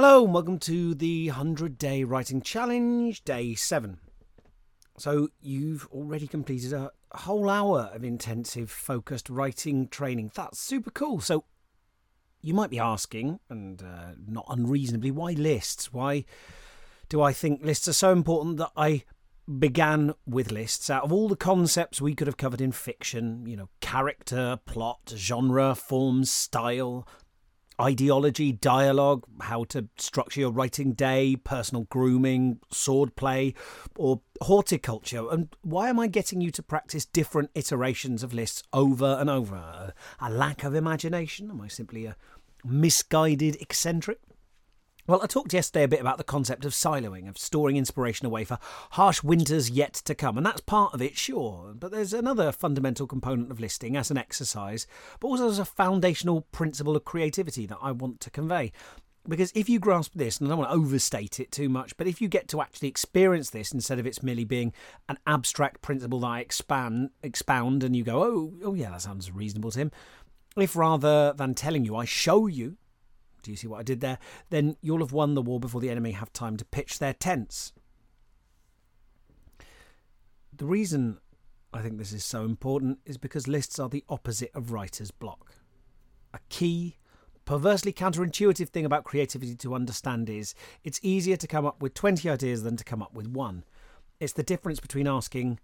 Hello, and welcome to the 100 Day Writing Challenge, day 7. So, you've already completed a whole hour of intensive, focused writing training. That's super cool. So, you might be asking, and uh, not unreasonably, why lists? Why do I think lists are so important that I began with lists out of all the concepts we could have covered in fiction, you know, character, plot, genre, form, style, ideology, dialogue, how to structure your writing day, personal grooming, swordplay, or horticulture. And why am I getting you to practice different iterations of lists over and over? A lack of imagination? Am I simply a misguided eccentric? Well, I talked yesterday a bit about the concept of siloing, of storing inspiration away for harsh winters yet to come, and that's part of it, sure. But there's another fundamental component of listing as an exercise, but also as a foundational principle of creativity that I want to convey. Because if you grasp this, and I don't want to overstate it too much, but if you get to actually experience this instead of it's merely being an abstract principle that I expand, expound, and you go, oh, oh yeah, that sounds reasonable to him. If rather than telling you, I show you do you see what I did there? Then you'll have won the war before the enemy have time to pitch their tents. The reason I think this is so important is because lists are the opposite of writer's block. A key, perversely counterintuitive thing about creativity to understand is it's easier to come up with 20 ideas than to come up with one. It's the difference between asking,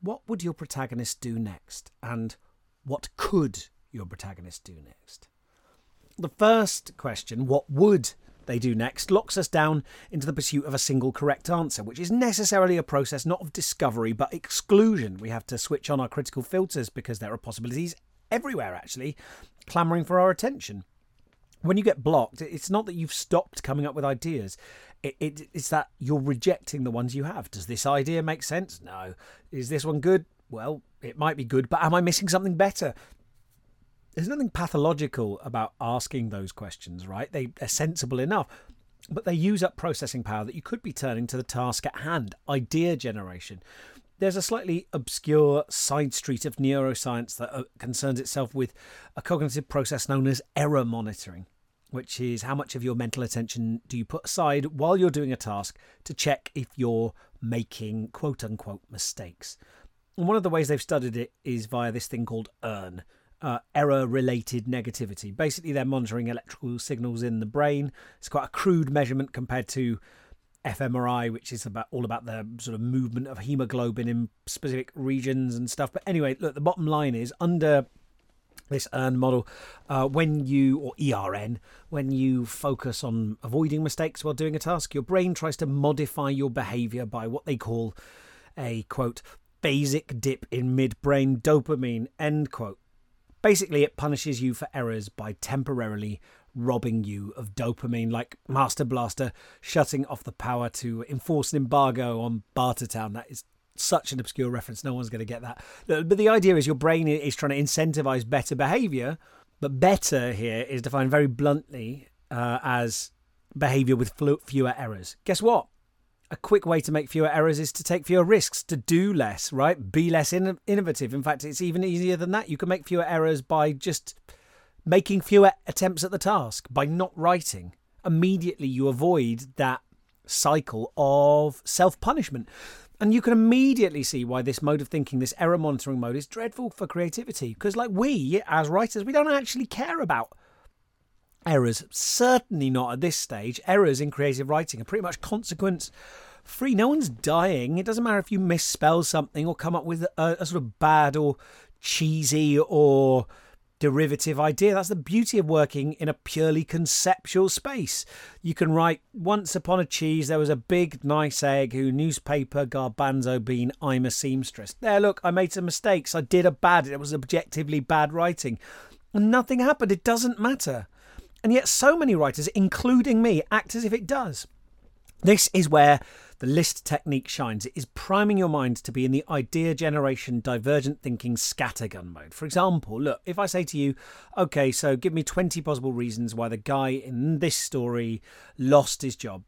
What would your protagonist do next? and What could your protagonist do next? The first question, what would they do next, locks us down into the pursuit of a single correct answer, which is necessarily a process not of discovery but exclusion. We have to switch on our critical filters because there are possibilities everywhere, actually, clamouring for our attention. When you get blocked, it's not that you've stopped coming up with ideas. It, it, it's that you're rejecting the ones you have. Does this idea make sense? No. Is this one good? Well, it might be good, but am I missing something better? There's nothing pathological about asking those questions, right? They, are sensible enough, but they use up processing power that you could be turning to the task at hand idea generation. There's a slightly obscure side street of neuroscience that uh, concerns itself with a cognitive process known as error monitoring, which is how much of your mental attention do you put aside while you're doing a task to check if you're making quote unquote mistakes. And one of the ways they've studied it is via this thing called EARN, uh, error related negativity. Basically, they're monitoring electrical signals in the brain. It's quite a crude measurement compared to fMRI, which is about all about the sort of movement of hemoglobin in specific regions and stuff. But anyway, look, the bottom line is under this EARN model, uh, when you, or ERN, when you focus on avoiding mistakes while doing a task, your brain tries to modify your behavior by what they call a quote, phasic dip in midbrain dopamine, end quote. Basically, it punishes you for errors by temporarily robbing you of dopamine, like Master Blaster shutting off the power to enforce an embargo on Bartertown. That is such an obscure reference, no one's going to get that. But the idea is your brain is trying to incentivize better behavior, but better here is defined very bluntly uh, as behavior with fewer errors. Guess what? A quick way to make fewer errors is to take fewer risks, to do less, right? Be less in- innovative. In fact, it's even easier than that. You can make fewer errors by just making fewer attempts at the task, by not writing. Immediately, you avoid that cycle of self punishment. And you can immediately see why this mode of thinking, this error monitoring mode, is dreadful for creativity. Because, like we, as writers, we don't actually care about errors. Certainly not at this stage. Errors in creative writing are pretty much consequence free. No one's dying. It doesn't matter if you misspell something or come up with a, a sort of bad or cheesy or derivative idea. That's the beauty of working in a purely conceptual space. You can write once upon a cheese there was a big nice egg who newspaper garbanzo bean I'm a seamstress. There look, I made some mistakes. I did a bad it was objectively bad writing. And nothing happened. It doesn't matter. And yet, so many writers, including me, act as if it does. This is where the list technique shines. It is priming your mind to be in the idea generation, divergent thinking scattergun mode. For example, look, if I say to you, okay, so give me 20 possible reasons why the guy in this story lost his job,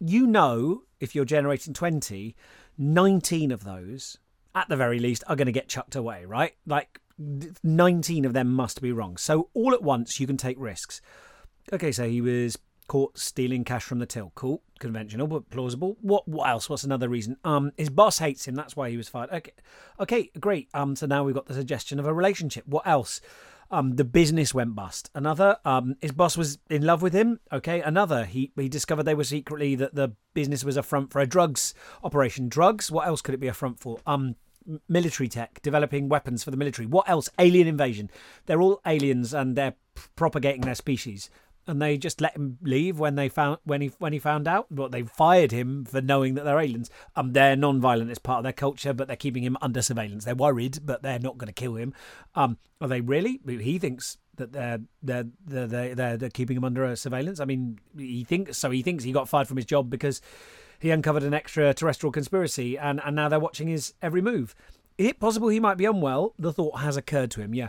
you know, if you're generating 20, 19 of those, at the very least, are going to get chucked away, right? Like 19 of them must be wrong. So all at once, you can take risks. Okay, so he was caught stealing cash from the till. Cool, conventional but plausible. What what else? What's another reason? Um, his boss hates him. That's why he was fired. Okay, okay, great. Um, so now we've got the suggestion of a relationship. What else? Um, the business went bust. Another, um, his boss was in love with him. Okay, another, he he discovered they were secretly that the business was a front for a drugs operation. Drugs. What else could it be a front for? Um, military tech, developing weapons for the military. What else? Alien invasion. They're all aliens and they're propagating their species and they just let him leave when they found when he when he found out. But they fired him for knowing that they're aliens. Um, they're non-violent; it's part of their culture, but they're keeping him under surveillance. They're worried, but they're not going to kill him. Um, are they really? He thinks that they're they're they're they're, they're keeping him under surveillance. I mean, he thinks so. He thinks he got fired from his job because he uncovered an extraterrestrial conspiracy, and and now they're watching his every move. Is it possible he might be unwell? The thought has occurred to him. Yeah.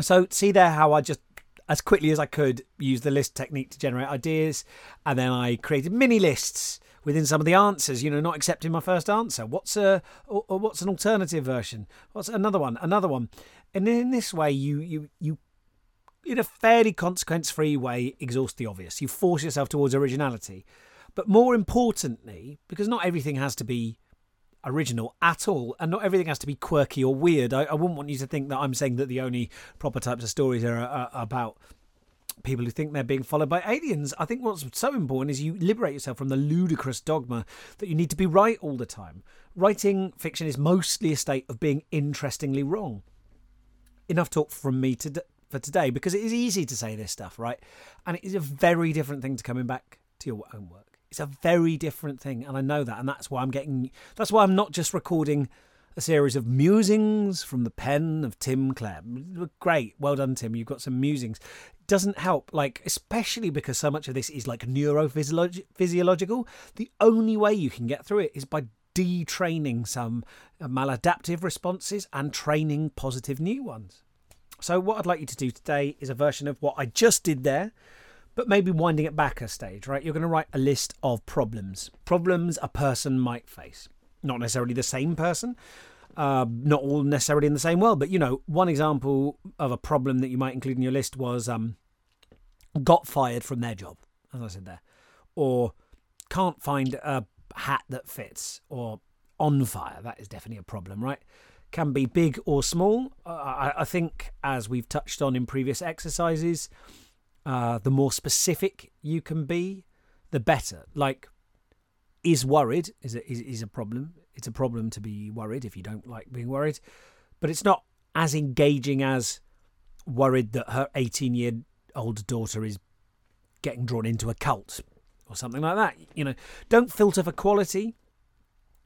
So see there how I just as quickly as I could use the list technique to generate ideas, and then I created mini lists within some of the answers. You know, not accepting my first answer. What's a or, or what's an alternative version? What's another one? Another one. And in this way, you you you in a fairly consequence free way exhaust the obvious. You force yourself towards originality. But more importantly, because not everything has to be original at all, and not everything has to be quirky or weird. I, I wouldn't want you to think that I'm saying that the only proper types of stories are, are, are about people who think they're being followed by aliens. I think what's so important is you liberate yourself from the ludicrous dogma that you need to be right all the time. Writing fiction is mostly a state of being interestingly wrong. Enough talk from me to, for today because it is easy to say this stuff, right? And it is a very different thing to coming back to your own work. It's a very different thing, and I know that, and that's why I'm getting. That's why I'm not just recording a series of musings from the pen of Tim Clare. Great, well done, Tim. You've got some musings. Doesn't help, like especially because so much of this is like neurophysiological. The only way you can get through it is by detraining some maladaptive responses and training positive new ones. So, what I'd like you to do today is a version of what I just did there, but maybe winding it back a stage, right? You're going to write a list of problems. Problems a person might face. Not necessarily the same person, uh, not all necessarily in the same world, but you know, one example of a problem that you might include in your list was um, got fired from their job, as I said there, or can't find a hat that fits, or on fire. That is definitely a problem, right? Can be big or small. Uh, I, I think, as we've touched on in previous exercises, uh, the more specific you can be, the better. Like, is worried is a, is, is a problem. It's a problem to be worried if you don't like being worried, but it's not as engaging as worried that her 18 year old daughter is getting drawn into a cult or something like that. You know, don't filter for quality.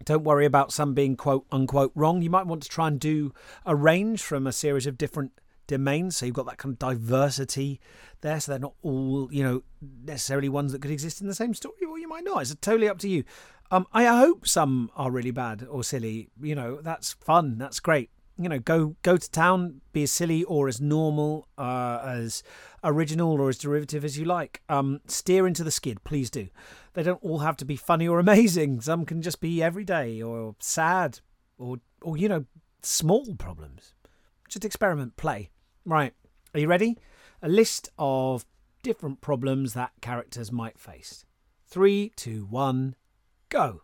Don't worry about some being quote unquote wrong. You might want to try and do a range from a series of different domains. So you've got that kind of diversity there. So they're not all, you know, necessarily ones that could exist in the same story, or you might not. It's totally up to you. Um, I hope some are really bad or silly. You know, that's fun. That's great. You know, go go to town, be as silly or as normal, uh, as original or as derivative as you like. Um, steer into the skid, please do. They don't all have to be funny or amazing. Some can just be everyday or sad or or you know small problems. Just experiment, play. Right, are you ready? A list of different problems that characters might face. Three, two, one, go.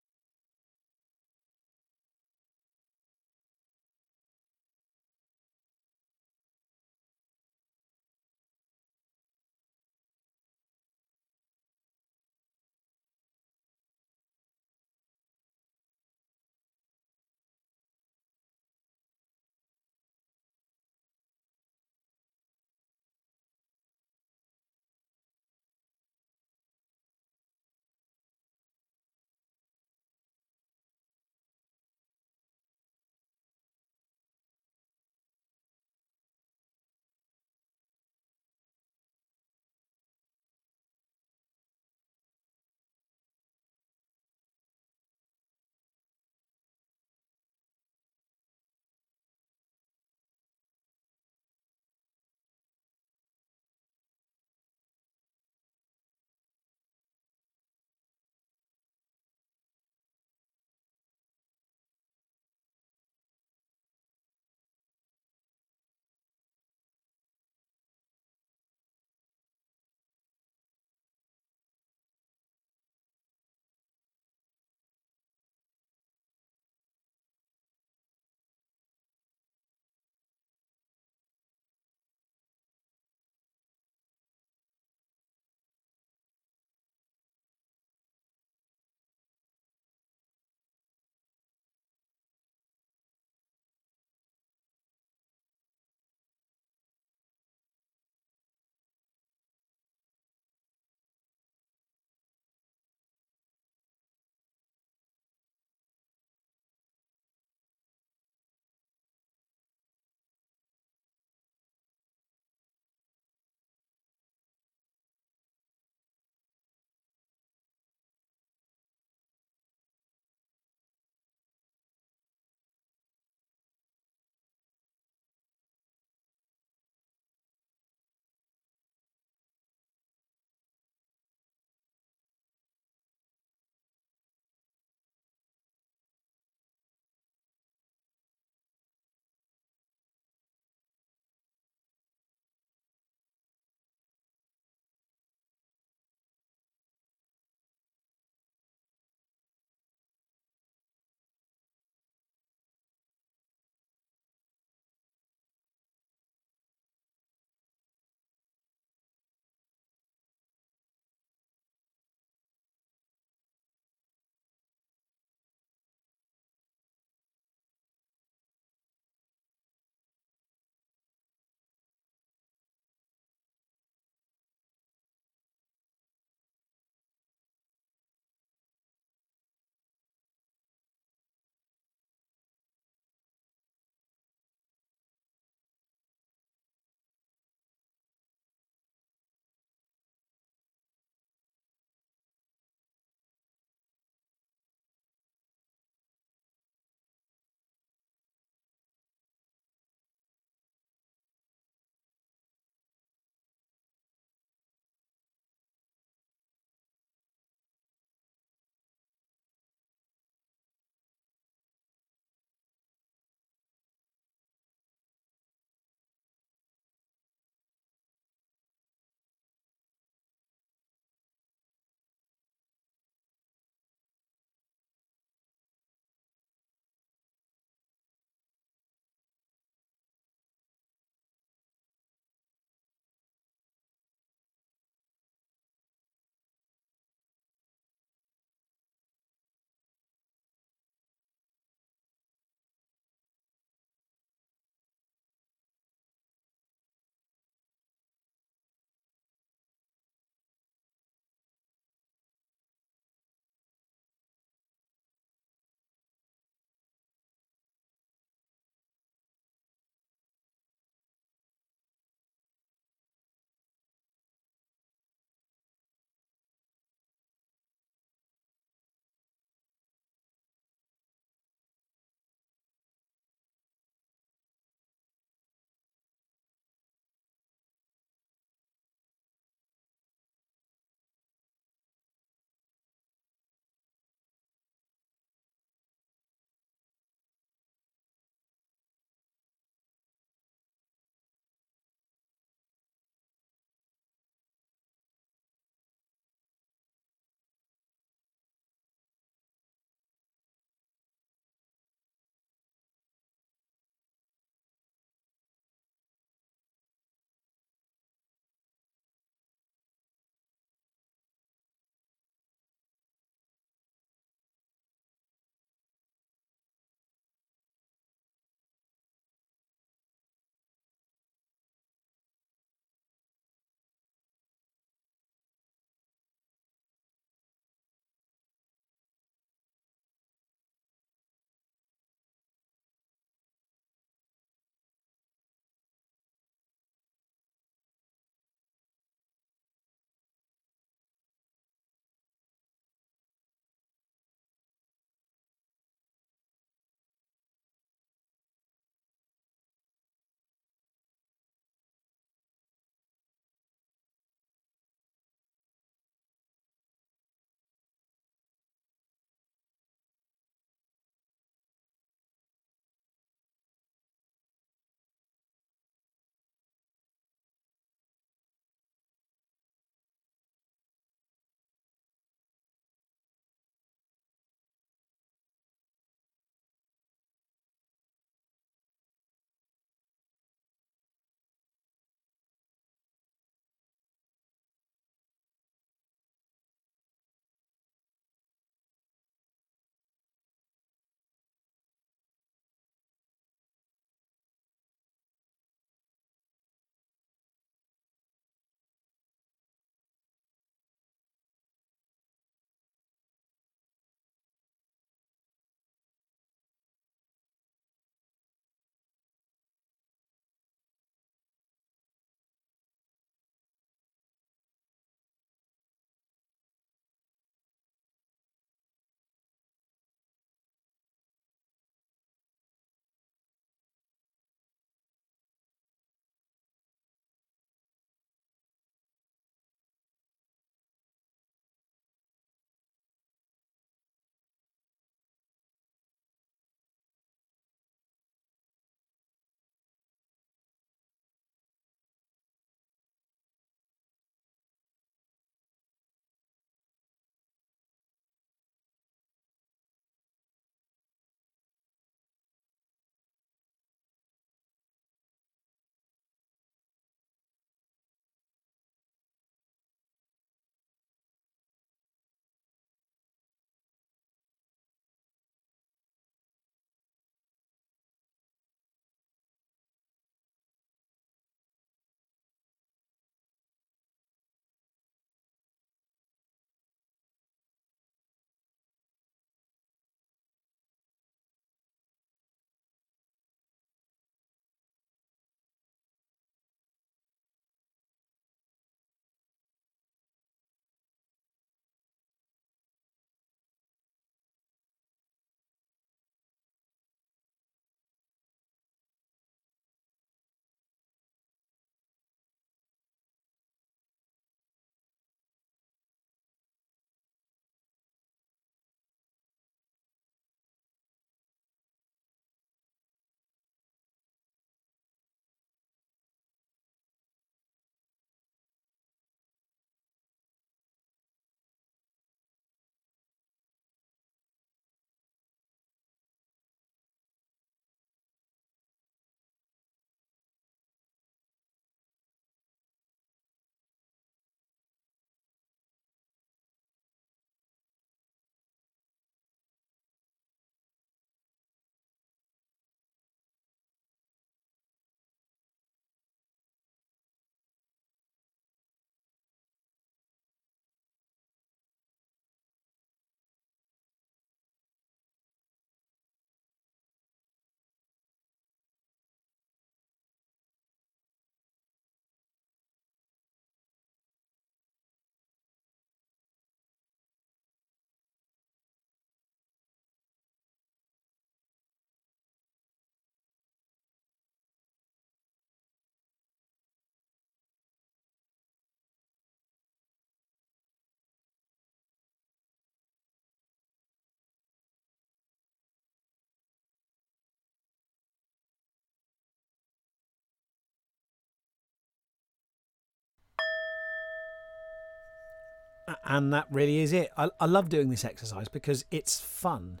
And that really is it. I, I love doing this exercise because it's fun.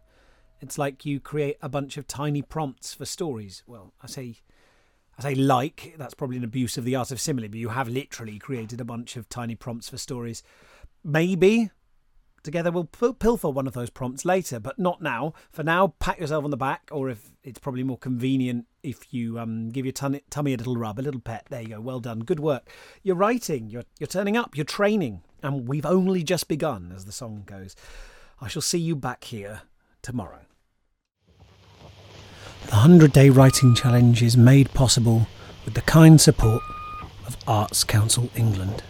It's like you create a bunch of tiny prompts for stories. Well, I say I say like, that's probably an abuse of the art of simile, but you have literally created a bunch of tiny prompts for stories. Maybe together we'll pilfer one of those prompts later, but not now. For now, pat yourself on the back, or if it's probably more convenient if you um, give your tummy, a little rub, a little pet. There you go. Well done. Good work. You're writing. You're you're turning up. You're training, and we've only just begun, as the song goes. I shall see you back here tomorrow. The 100 Day Writing Challenge is made possible with the kind support of Arts Council England.